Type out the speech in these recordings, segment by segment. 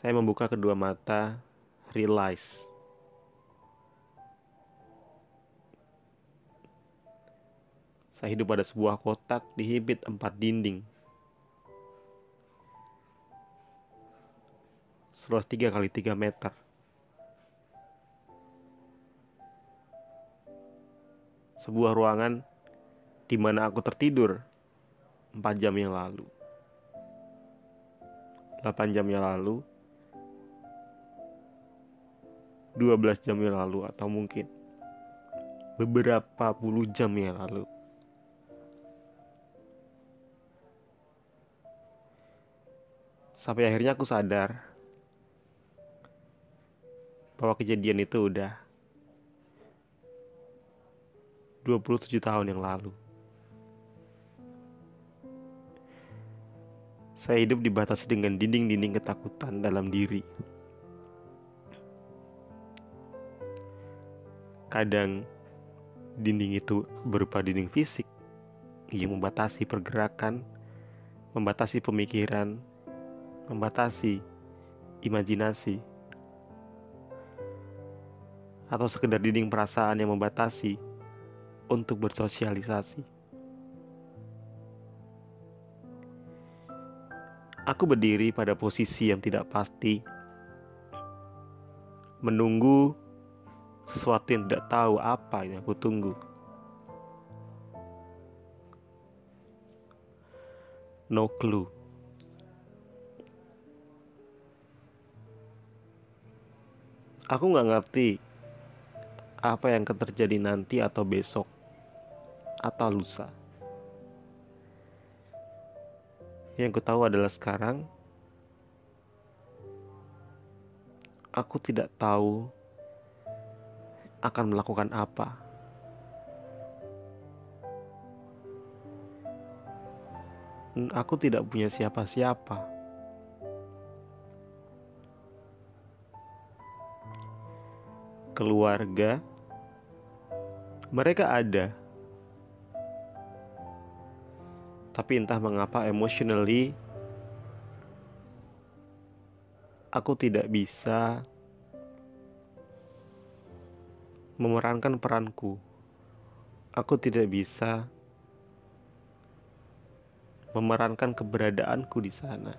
Saya membuka kedua mata, realize. Saya hidup pada sebuah kotak dihibit empat dinding. Seluas tiga kali tiga meter. Sebuah ruangan di mana aku tertidur empat jam yang lalu. 8 jam yang lalu 12 jam yang lalu atau mungkin beberapa puluh jam yang lalu sampai akhirnya aku sadar bahwa kejadian itu udah 27 tahun yang lalu. Saya hidup dibatasi dengan dinding-dinding ketakutan dalam diri. Kadang dinding itu berupa dinding fisik yang membatasi pergerakan, membatasi pemikiran, membatasi imajinasi, atau sekedar dinding perasaan yang membatasi untuk bersosialisasi. Aku berdiri pada posisi yang tidak pasti, menunggu sesuatu yang tidak tahu apa yang aku tunggu. No clue. Aku nggak ngerti apa yang akan terjadi nanti atau besok atau lusa. Yang ku tahu adalah sekarang aku tidak tahu akan melakukan apa. Aku tidak punya siapa-siapa. keluarga, mereka ada. Tapi entah mengapa emotionally aku tidak bisa memerankan peranku. Aku tidak bisa memerankan keberadaanku di sana.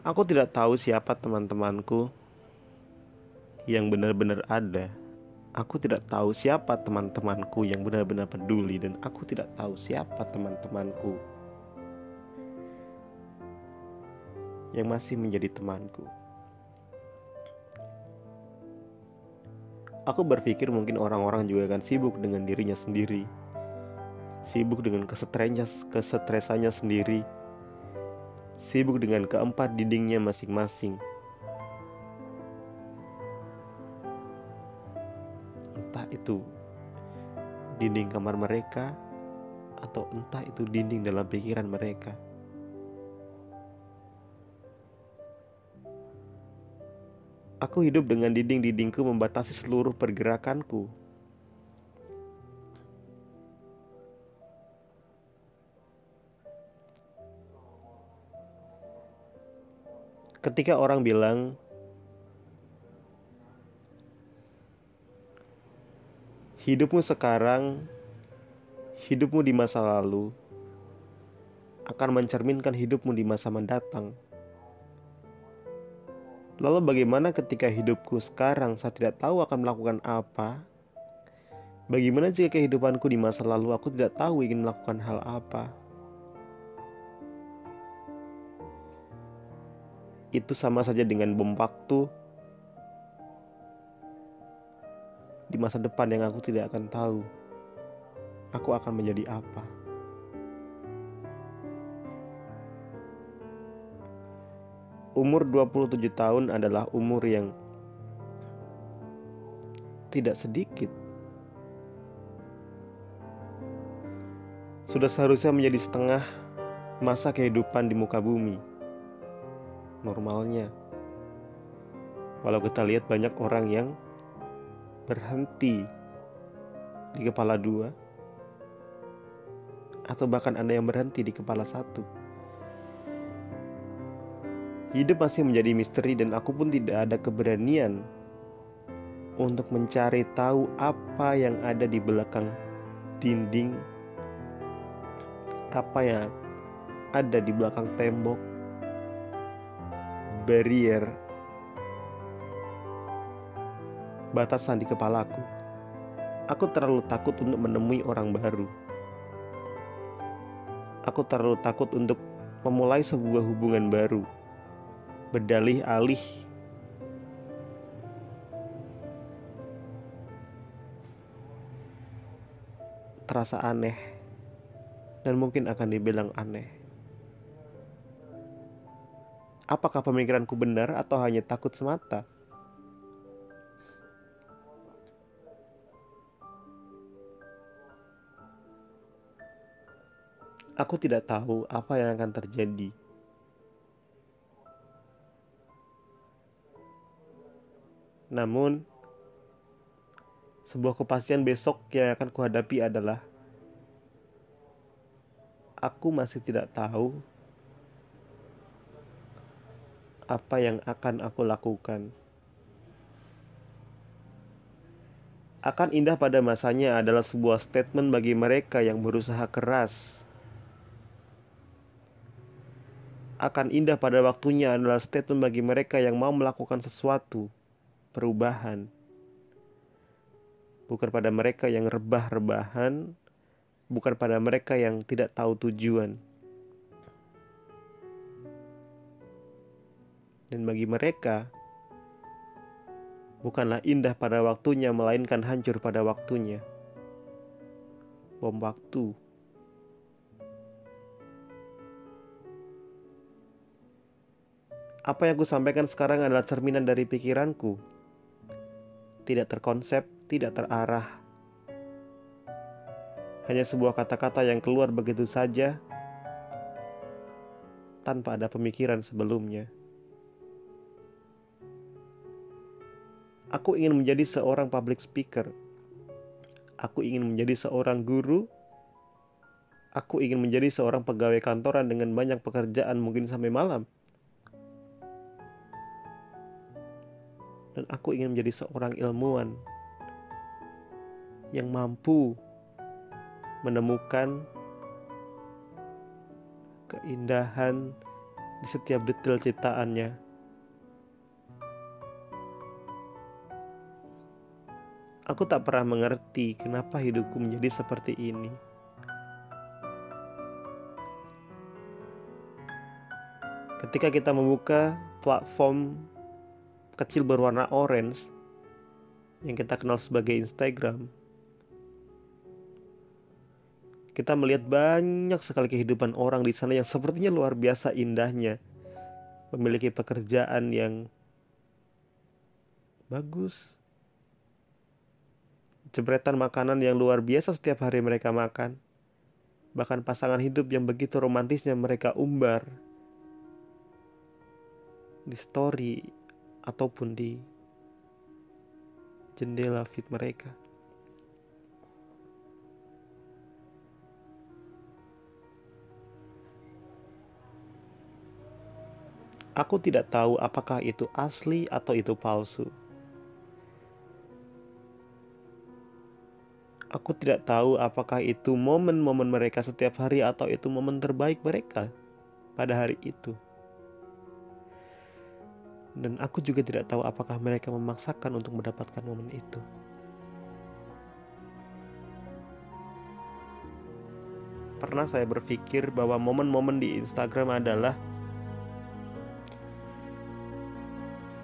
Aku tidak tahu siapa teman-temanku yang benar-benar ada. Aku tidak tahu siapa teman-temanku yang benar-benar peduli, dan aku tidak tahu siapa teman-temanku yang masih menjadi temanku. Aku berpikir mungkin orang-orang juga akan sibuk dengan dirinya sendiri, sibuk dengan kesetresannya sendiri sibuk dengan keempat dindingnya masing-masing. Entah itu dinding kamar mereka atau entah itu dinding dalam pikiran mereka. Aku hidup dengan dinding-dindingku membatasi seluruh pergerakanku. ketika orang bilang hidupmu sekarang, hidupmu di masa lalu akan mencerminkan hidupmu di masa mendatang. Lalu bagaimana ketika hidupku sekarang saya tidak tahu akan melakukan apa? Bagaimana jika kehidupanku di masa lalu aku tidak tahu ingin melakukan hal apa? itu sama saja dengan bom waktu di masa depan yang aku tidak akan tahu aku akan menjadi apa. Umur 27 tahun adalah umur yang tidak sedikit. Sudah seharusnya menjadi setengah masa kehidupan di muka bumi normalnya. Walau kita lihat banyak orang yang berhenti di kepala dua, atau bahkan Anda yang berhenti di kepala satu. Hidup masih menjadi misteri dan aku pun tidak ada keberanian untuk mencari tahu apa yang ada di belakang dinding, apa yang ada di belakang tembok, barrier, batasan di kepalaku. Aku terlalu takut untuk menemui orang baru. Aku terlalu takut untuk memulai sebuah hubungan baru berdalih alih terasa aneh dan mungkin akan dibilang aneh. Apakah pemikiranku benar atau hanya takut semata? Aku tidak tahu apa yang akan terjadi Namun, sebuah kepastian besok yang akan kuhadapi adalah aku masih tidak tahu apa yang akan aku lakukan. Akan indah pada masanya adalah sebuah statement bagi mereka yang berusaha keras. Akan indah pada waktunya adalah statement bagi mereka yang mau melakukan sesuatu perubahan. Bukan pada mereka yang rebah-rebahan, bukan pada mereka yang tidak tahu tujuan. Dan bagi mereka, bukanlah indah pada waktunya, melainkan hancur pada waktunya. Bom waktu. Apa yang aku sampaikan sekarang adalah cerminan dari pikiranku tidak terkonsep, tidak terarah. Hanya sebuah kata-kata yang keluar begitu saja tanpa ada pemikiran sebelumnya. Aku ingin menjadi seorang public speaker. Aku ingin menjadi seorang guru. Aku ingin menjadi seorang pegawai kantoran dengan banyak pekerjaan mungkin sampai malam. Dan aku ingin menjadi seorang ilmuwan yang mampu menemukan keindahan di setiap detail ciptaannya. Aku tak pernah mengerti kenapa hidupku menjadi seperti ini. Ketika kita membuka platform kecil berwarna orange yang kita kenal sebagai Instagram, kita melihat banyak sekali kehidupan orang di sana yang sepertinya luar biasa indahnya, memiliki pekerjaan yang bagus, jebretan makanan yang luar biasa setiap hari mereka makan, bahkan pasangan hidup yang begitu romantisnya mereka umbar di story ataupun di jendela feed mereka. Aku tidak tahu apakah itu asli atau itu palsu. Aku tidak tahu apakah itu momen-momen mereka setiap hari atau itu momen terbaik mereka pada hari itu dan aku juga tidak tahu apakah mereka memaksakan untuk mendapatkan momen itu. Pernah saya berpikir bahwa momen-momen di Instagram adalah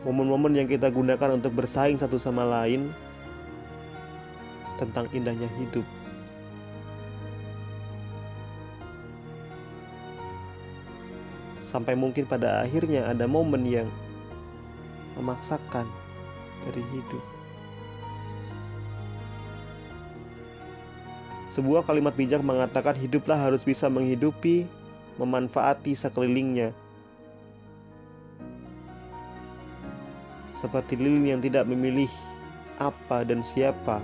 momen-momen yang kita gunakan untuk bersaing satu sama lain tentang indahnya hidup. Sampai mungkin pada akhirnya ada momen yang memaksakan dari hidup. Sebuah kalimat bijak mengatakan hiduplah harus bisa menghidupi, memanfaati sekelilingnya. Seperti lilin yang tidak memilih apa dan siapa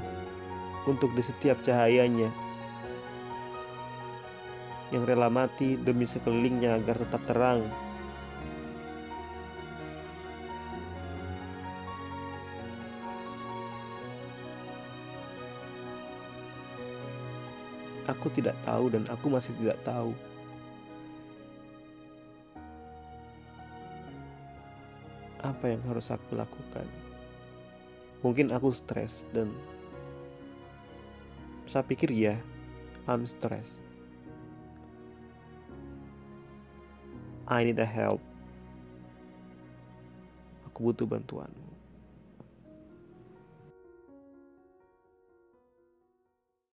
untuk di setiap cahayanya. yang rela mati demi sekelilingnya agar tetap terang. Aku tidak tahu, dan aku masih tidak tahu. Apa yang harus aku lakukan? Mungkin aku stres, dan saya pikir ya, I'm stressed. I need a help. Aku butuh bantuanmu.